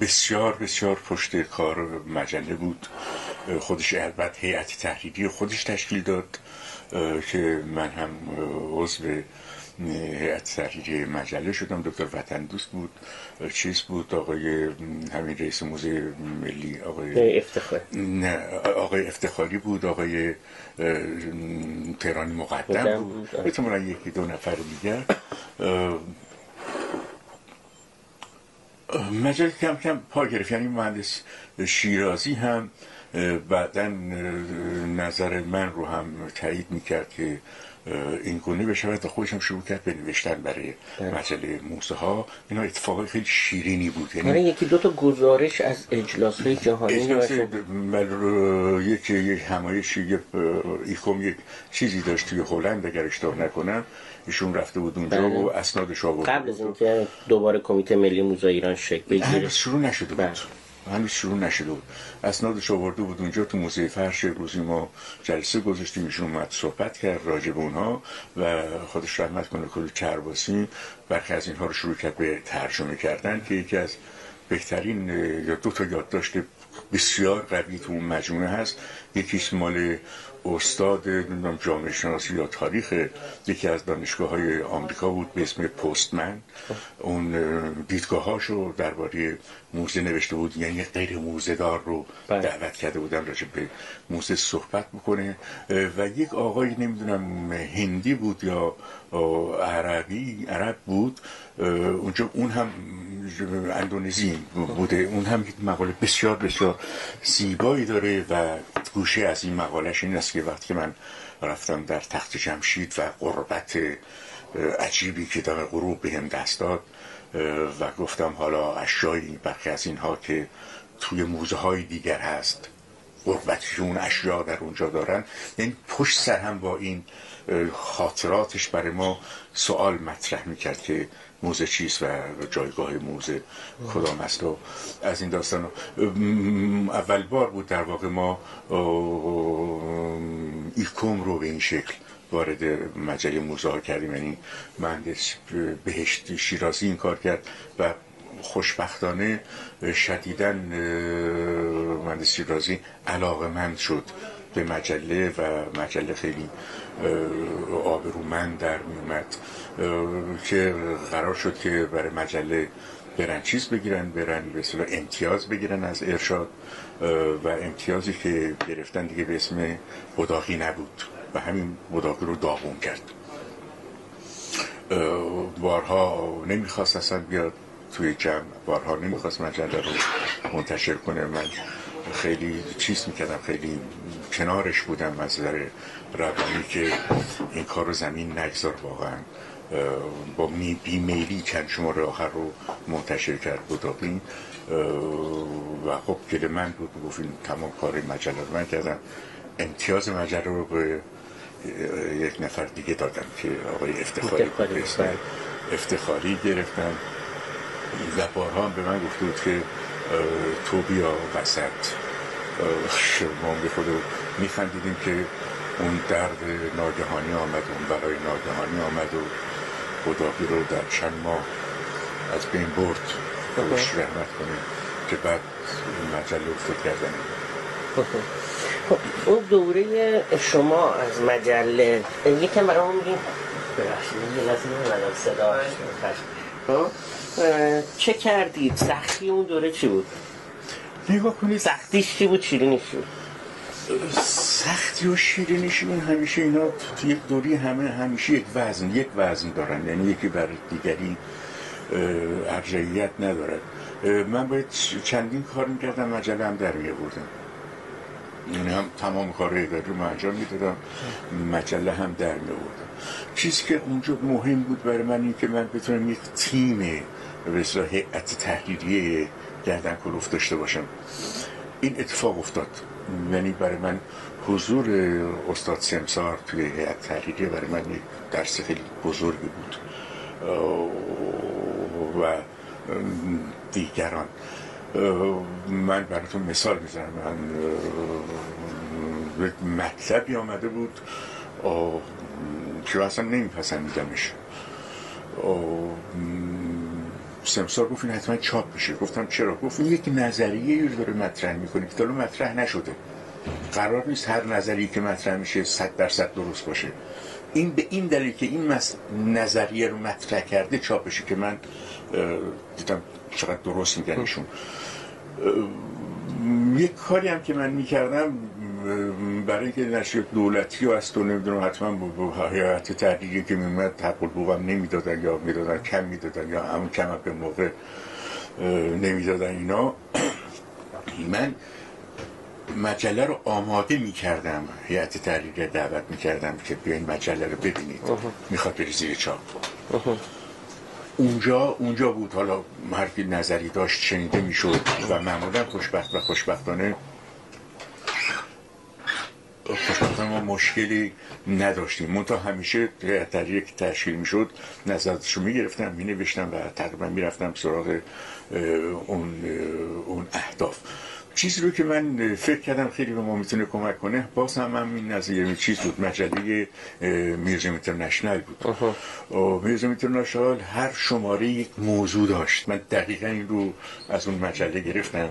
بسیار بسیار پشت کار مجله بود. خودش البته هیئت تحریری خودش تشکیل داد که من هم عضو هیئت تحریریه مجله شدم. دکتر وطن دوست بود چیز بود آقای همین رئیس موزه ملی آقای افتخار نه آقای افتخاری بود آقای تهرانی مقدم بود، آره. احتمالا یکی دو نفر دیگر. مجله کم کم پا گرفت. یعنی مهندس شیرازی هم بعدا نظر من رو هم تایید می‌کرد که این گونه بشود و خودش هم شروع کرد به نوشتن برای مجله موزه ها اینا اتفاقای خیلی شیرینی بود. یعنی یکی دو تا گزارش از اجلاس های جهانی اجلاس رو- یک یک همایشی یک ایکوم یک چیزی داشت توی هلند اگر اشتباه نکنم. ایشون رفته بود اونجا بله. و اسنادش آورده قبل از. اینکه دوباره کمیته ملی موزه ایران شکل بگیره هنوز شروع نشده بله. بود هنوز شروع نشده بود اسنادش آورده بود اونجا تو موزه فرش روزی ما جلسه گذاشتیم ایشون اومد صحبت کرد راجع به اونها و خودش رحمت کنه کل کرباسی برخی از اینها رو شروع کرد به ترجمه کردن که یکی از بهترین یا دو تا یادداشت بسیار قوی تو اون مجموعه هست یکیش مال استاد نمی‌دونم جامعه شناسی یا تاریخ یکی از دانشگاه های آمریکا بود به اسم پستمن اون دیدگاه هاشو درباره موزه نوشته بود یعنی غیر موزه دار رو بله. دعوت کرده بودن راجع به موزه صحبت بکنه و یک آقای نمی‌دونم هندی بود یا عربی عرب بود. اونجا اون هم اندونزی بوده. اون هم یک مقاله بسیار بسیار زیبایی داره و گوشه از این مقالش این است که وقتی من رفتم در تخت جمشید و قربت عجیبی که دم غروب بهم دست داد و گفتم حالا اشیایی برخی از اینها که توی موزه های دیگر هست اون اشیا در اونجا دارن. یعنی پشت سر هم با این خاطراتش برای ما سوال مطرح می‌کرد که موزه چیست و جایگاه موزه کدام است و از این داستان. اول بار بود در واقع ما ایکوم رو به این شکل وارد مجله موزه ها کردیم. یعنی مهندس بهشت شیرازی این کار کرد و خوشبختانه شدیدا مهندس شیرازی علاقه شد به مجله و مجله خیلی آبرومند در میومد که قرار شد که برای مجله برن چیز بگیرن برن به امتیاز بگیرن از ارشاد و امتیازی که گرفتن دیگه به اسم نبود و همین بداقی رو داغون کرد. بارها نمی‌خواست اصلا بیاد توی جمع بارها نمی‌خواست مجله رو منتشر کنه. من خیلی چیز می‌کردم خیلی کنارش بودم از نظر روانی که این کار رو زمین نگذار واقعا. با می بیمیلی چند شماره آخر رو منتشر کرد بوداقی و خب گل من بود گفت این تمام کار مجله رو من کردم. امتیاز مجله رو به یک نفر دیگه دادم که آقای افتخاری بود افتخاری، گرفتن. و بارها هم به من گفته بود که تو بیا وسط. اه، ما به خود میخندیدیم که اون درد ناگهانی آمد اون برای ناگهانی آمد و خداقی رو در چند ماه از بین برد. روش رحمت کنه که بعد این مجله افتاد کردن خب. اون دوره شما از مجله یکم برای ما میگیم ببخشید یه لحظه نمی‌دونم صدا. خب؟ اه، چه کردید؟ سختی اون دوره چی بود؟ نگاه کنید سختیش چی بود؟ شیرینیش بود؟ سختی و شیرینیشی اون همیشه اینا تو یک دوری همه همیشه یک وزن یک وزن دارن یعنی یکی بر دیگری ارجعیت ندارد من باید چندین کار می‌کردم مجله هم در میابردم یعنی هم تمام کار اداری رو انجام می‌دادم مجله هم در میابردم چیزی که اونجا مهم بود برای من این که من بتونم یک تیم به اصطلاح هیئت تحریریه گردن کلوف داشته باشم. این اتفاق افتاد. یعنی برای من حضور استاد سمسار توی هیئت تحریریه برای من یک درس خیلی بزرگی بود. و دیگران. من براتون مثال می‌زنم. من مطلبی آمده بود. که اصلا نمیپسندیدمش. سمسار گفت این حتما چاپ بشه گفتم چرا؟ گفت یک نظریه رو داره مطرح می‌کنه که مطرح نشده. قرار نیست هر نظری که مطرح میشه صد درصد درست باشه. این به این دلیل که این مس... نظریه رو مطرح کرده چاپشی که من دیدم چقدر درست میگن ایشون. یک کاری هم که من می‌کردم برای اینکه نشر دولتی و است و نمی‌دونم حتما با حیات تحقیقی که میمد حق البوغم نمی‌دادن یا می‌دادن کم می‌دادن یا همون کم به موقع نمی‌دادن اینا. من مجله رو آماده می‌کردم هیئت تحریریه دعوت می‌کردم که بیاین مجله رو ببینید. می‌خواد بری زیر چاپ. اونجا اونجا بود. حالا حرفی نظری داشت شنیده می‌شد و معمولا خوشبخت و خوشبختانه خوشبختانه ما مشکلی نداشتیم. منتها همیشه در یک تشکیل می‌شد نظراتشو می‌گرفتم مینوشتم و تقریبا می‌رفتم سراغ اون اون اهداف. چیزی رو که من فکر کردم خیلی به ما می‌تونه کمک کنه باز هم همین از یه چیز بود مجله میرزم اینترنشنال بود. میرزم اینترنشنال هر شماره یک موضوع داشت. من دقیقا این رو از اون مجله گرفتم.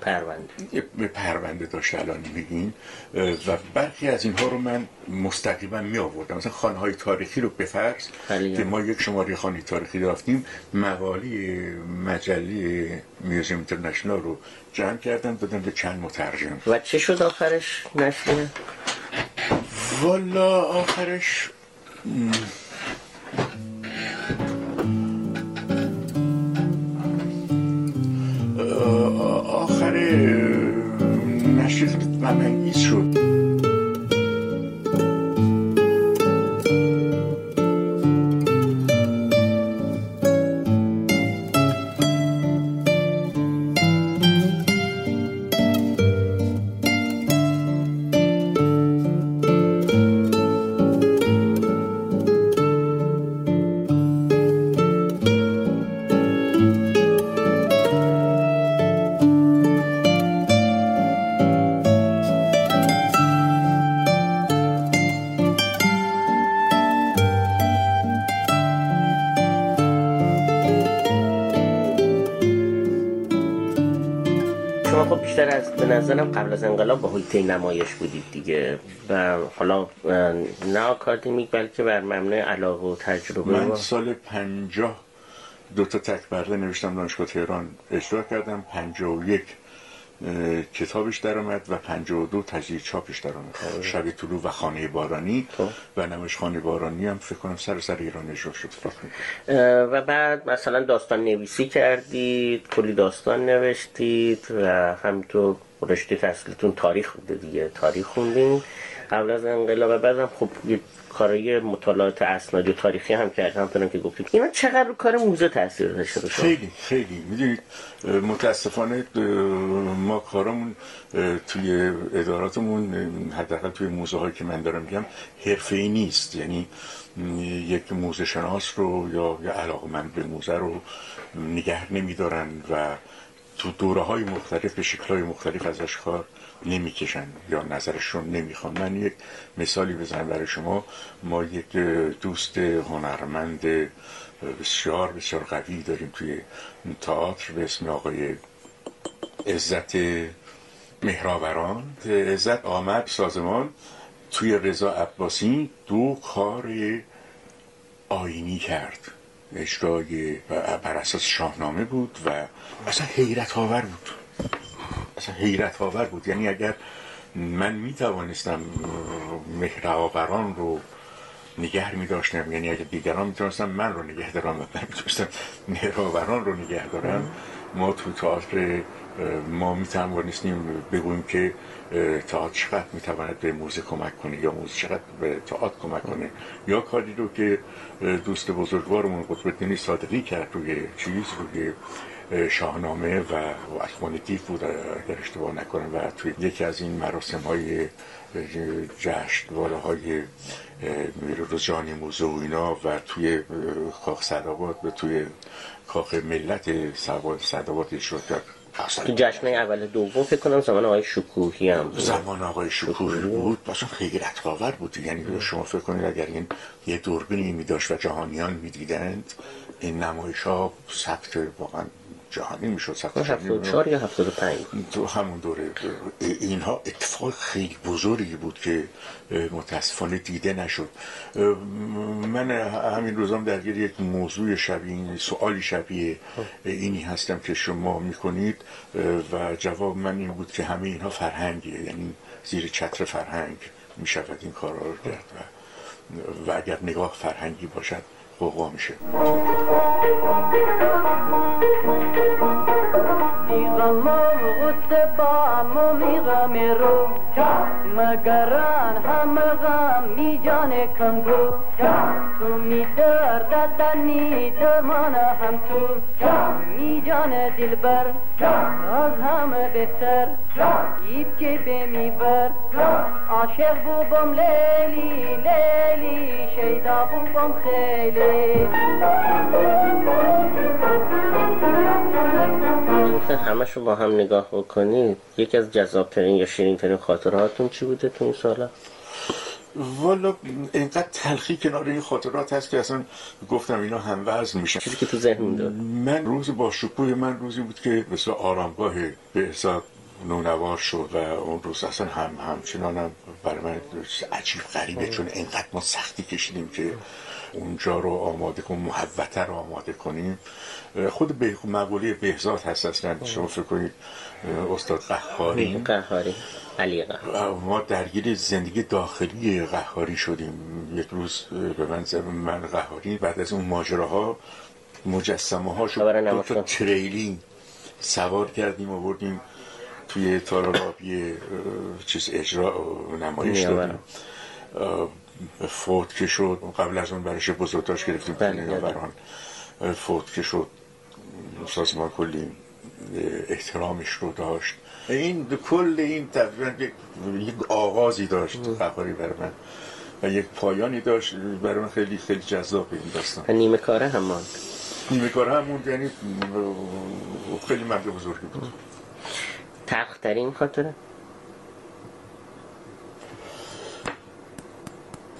پرونده. به پرونده داشت الان میگین. و برخی از اینها رو من مستقیما می آوردم مثلا خانه های تاریخی رو به فرض که ما یک شماره خانه تاریخی دافتیم مقالی مجله میوزیم اینترنشنال رو جمع کردم دادم به چند مترجم. و چه شد آخرش؟ نشریه؟ والا آخرش آخر نشریه غمانگیز شد. از انقلاب با هیته نمایش بودید دیگه. و حالا نه آکادمیک بلکه بر مبنای علاقه و تجربه. من سال پنجاه دو تا تکبرده نوشتم دانشگاه تهران اجرا کردم. پنجاه و یک کتابش در آمد و 52 تجدید چاپش در آمد خب. شب طلوع و خانه بارانی خب. و نمایش خانه بارانی هم فکر کنم سر سر ایران اجرا شد. و بعد مثلا داستان نویسی کردید کلی داستان نوشتید و همینطور رشته تحصیلتون تاریخ بوده دیگه. تاریخ خوندین. قبل از انقلاب بعدم خب کارای مطالعات اسنادی و تاریخی هم کردم همونطور که گفتید اینا چقدر رو کار موزه تاثیر داشته خیلی خیلی. می‌دونید متاسفانه ما کارمون توی اداراتمون حداقل توی موزه هایی که من دارم میگم حرفه‌ای نیست. یعنی یک موزه شناس رو یا یا علاقه من به موزه رو نگه نمیدارن و تو دوره های مختلف به شکل های مختلف ازش کار نمی‌کشن یا نظرشون نمی‌خوان. من یک مثالی بزنم برای شما. ما یک دوست هنرمند بسیار بسیار قوی داریم توی تئاتر به اسم آقای عزت مهراوران عزت آمد سازمان توی رضا عباسی دو کار آینی کرد. اجرای بر اساس شاهنامه بود و اصلا حیرت آور بود. اصلا حیرت آور بود. یعنی اگر من می توانستم مهرآوران رو نگه می داشتم یعنی اگر دیگران می توانستم من رو نگه دارم و من می توانستم مهرآوران رو نگه دارم ما تو تئاتر ما می توانستیم بگوییم که تئاتر چقدر می تواند به موزه کمک کنه یا موزه چقدر به تئاتر کمک کنه. یا کاری رو که دوست بزرگوارمون قطب صادقی کرد روی چیز روی شاهنامه و اخوان دیف بود اگر اشتباه نکنم و توی یکی از این مراسم های جشنواره های روزجانی موزه و اینا و توی کاخ صدابات و توی کاخ ملت صدابات شرکت تو جشن اول دوم فکر کنم زمان آقای شکوهی هم بود. زمان آقای شکوهی بود. باشم خیلی رتقاور بود. یعنی شما فکر کنید اگر این یه دوربینی می داشت و جهانیان می دیدند این نمایش ها ثبت واقعا جهانی می‌شد سخت اون جهانی 74 یا 75 تو همون دوره اینها اتفاق خیلی بزرگی بود که متاسفانه دیده نشد. من همین روزام درگیر یک موضوع شبیه سوالی شبیه اینی هستم که شما می‌کنید و جواب من این بود که همه اینها فرهنگیه یعنی زیر چتر فرهنگ می‌شود این کارا رو کرد و, و اگر نگاه فرهنگی باشد قوقا میشه میغمم غصه با و میغم رو مگران همه غم می جان کنگو تو می درد دنی درمان هم تو می جان دلبر از همه بهتر ایب که بمیبر عاشق بوبم لیلی لیلی شیدا بوبم خیلی همش رو با هم نگاه بکنید یکی از جذابترین یا شیرینترین خاطرهاتون چی بوده تو این سالا؟ والا اینقدر تلخی کنار این خاطرات هست که اصلا گفتم اینا هم وزن میشن. چیزی که تو ذهن مونده من روز با شکوه من روزی بود که مثل آرامگاه به حساب نونوار شد و اون روز اصلا هم همچنانم برای من عجیب غریبه چون اینقدر ما سختی کشیدیم که اونجا رو آماده کنیم محوته رو آماده کنیم. خود به مقوله بهزاد هست اصلا شما فکر کنید استاد قهاری. قهاری. علی ما درگیر زندگی داخلی قهاری شدیم. یک روز به من من قهاری. بعد از اون ماجراها مجسمه ها شد دو تا تریلی سوار کردیم و بردیم توی تالارابی چیز اجرا نمایش دادیم. فوت که شد. قبل از اون برش بزرگداشت گرفتیم بران فوت که شد. سازمان کلی احترامش رو داشت. این کل این تقریبا یک آغازی داشت قهاری برای من. و یک پایانی داشت. برای من خیلی خیلی جذاب این داستان. نیمه کاره هم ماند. نیمه کاره هم موند یعنی خیلی مرد بزرگی بود. تلخ ترین خاطره؟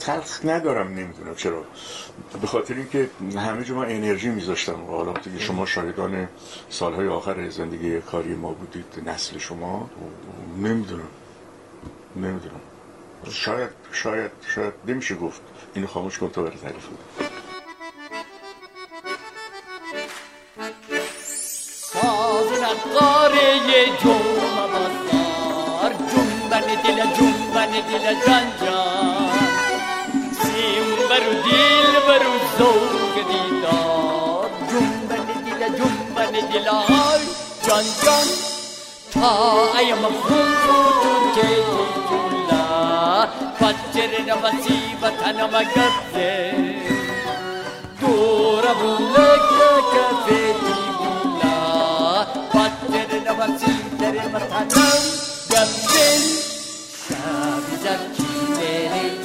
تلخ ندارم نمی‌دونم. چرا؟ به خاطر اینکه همه جا ما انرژی میذاشتم. حالا دیگه شما شاهدان سالهای آخر زندگی کاری ما بودید نسل شما. نمی‌دونم. نمی‌دونم. شاید شاید شاید نمیشه گفت. اینو خاموش کن تا برای تعریف بود ساز نقاره جمعه بازار جنبن دل جنبن دل جان جان برو دل برو زوگ دیدار جنبن دل جنبن دل های جان جان تا ایم خون بود که جولا فجر نفسی وطن مگرده دور بولک کفه دیولا فجر نفسی در مطنم گمدن شبی زکی دلی جانم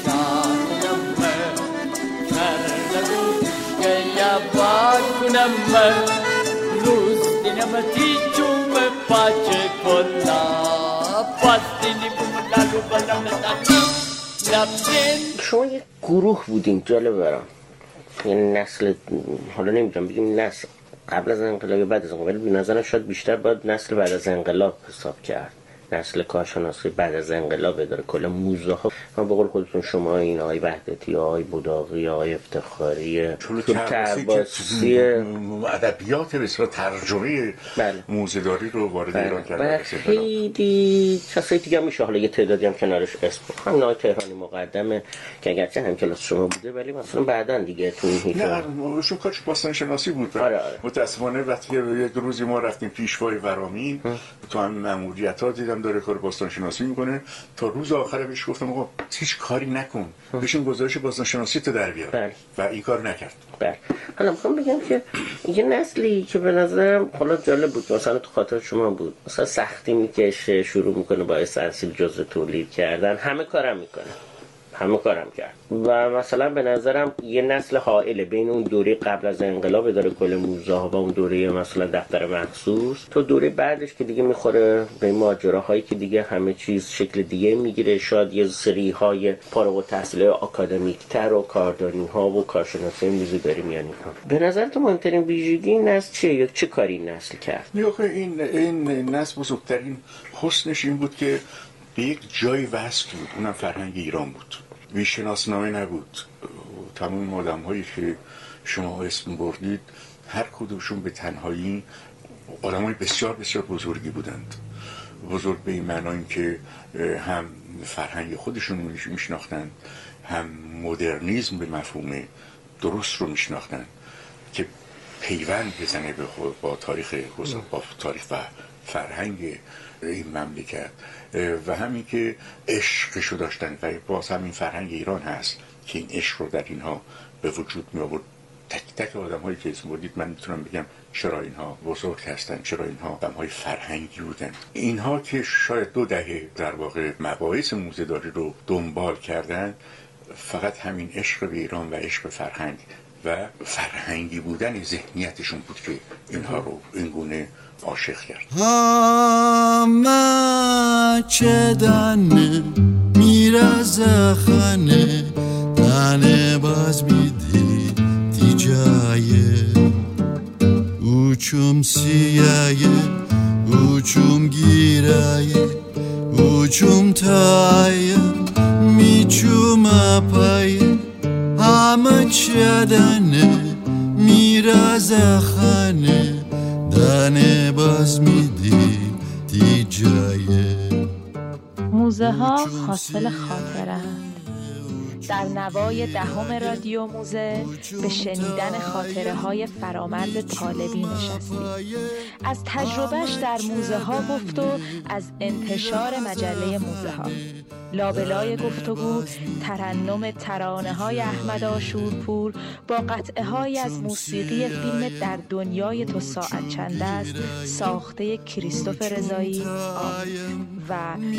کنم نتاکم شما یک گروه بودیم جالب برام. یعنی نسل حالا نمی‌دونم بگیم نسل قبل از انقلاب بعد از انقلاب به نظرم شاید بیشتر باید نسل بعد از انقلاب حساب کرد. نسل کارشناسی بعد از انقلاب داره. کل موزه ها ما به قول خودتون شما این آقای وحدتی آقای بوداقی آقای افتخاری ترباسی ادبیات بسیار ترجمه بله. موزهداری رو وارد بله. ایران کرده. خیلی کسایی دیگه میشه. حالا یه تعدادی هم کنارش اسم همین آقای تهرانی مقدمه که اگرچه هم کلاس شما بوده ولی مثلا بعدا دیگه تو نه شما کارش باستان شناسی بود. آره آره. متاسفانه وقتی یک روزی ما رفتیم پیشوای ورامین تو هم ماموریت ها دیدم داره کار باستان شناسی می‌کنه. تا روز آخر بهش گفتم آقا هیچ کاری نکن. بشین گزارش باستان شناسی تو در بیار. بله. و این کار نکرد. بله. حالا می‌خوام بگم که یه نسلی که به نظرم حالا جالب بود. مثلا تو خاطر شما بود. مثلا سختی می‌کشه شروع می‌کنه با سنسیل جزء تولید کردن. همه کارم می‌کنه. همه کارم کرد. و مثلا به نظرم یه نسل حائله بین اون دوره قبل از انقلاب اداره کل موزه ها و اون دوره مثلا دفتر مخصوص تو دوره بعدش که دیگه می‌خوره به ماجراهایی که دیگه همه چیز شکل دیگه می‌گیره. شاید یه سری های فارغ التحصیل آکادمیک تر و کاردانی ها و کارشناسی میزی داری میان به نظر تو مهمترین ویژگی نسل چیه یا چه کاری نسل کرد؟ این این نسل بزرگترین حسنش این بود که به یک جای وصل بود اونم فرهنگ ایران بود. ویشناسنامه نبود. تمام آدم هایی که شما اسم بردید هر کدومشون به تنهایی آدم های بسیار بسیار بزرگی بودند. بزرگ به این معنی که هم فرهنگ خودشون میشناختند هم مدرنیزم به مفهوم درست رو میشناختند که پیوند بزنه به خود با تاریخ با تاریخ و فرهنگ این مملکت. و همین که عشقشو داشتن. و باز همین فرهنگ ایران هست که این عشق رو در اینها به وجود می آورد تک تک آدم هایی که اسم بودید من می‌تونم بگم چرا اینها بزرگ هستن چرا اینها آدم های فرهنگی بودن. اینها که شاید دو دهه در واقع مباحث موزهداری رو دنبال کردن فقط همین عشق به ایران و عشق فرهنگ و فرهنگی بودن ذهنیتشون بود که اینها رو اینگونه عاشق کرد. همه چدن میرز خانه تنه باز میدی تیجایه اوچوم سیایه اوچوم گیرایه اوچوم تایه میچوم اپایه همه چدن میرز خانه دنه باز میدی دی جایه موزه ها حاصل خاطرند در نوای دهم رادیو موزه به شنیدن خاطره های فرامرز طالبی نشستیم. از تجربهش در موزه ها گفت و از انتشار مجله موزه ها لابلای گفتگو ترنم ترانه های احمد آشورپور با قطعه های از موسیقی فیلم در دنیای تو ساعت چند است ساخته کریستوف رضایی و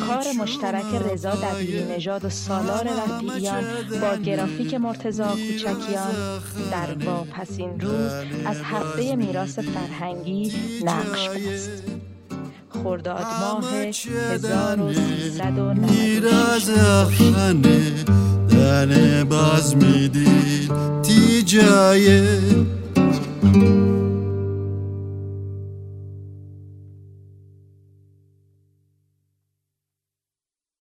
کار مشترک رضا دبیری نژاد و سالار رفیعیان با گرافیک مرتزا کوچکیان در واپسین روز از هفته میراث فرهنگی نقش بست. خرداد ماه 1396 میراز خانه دنه باز میدی تی جایه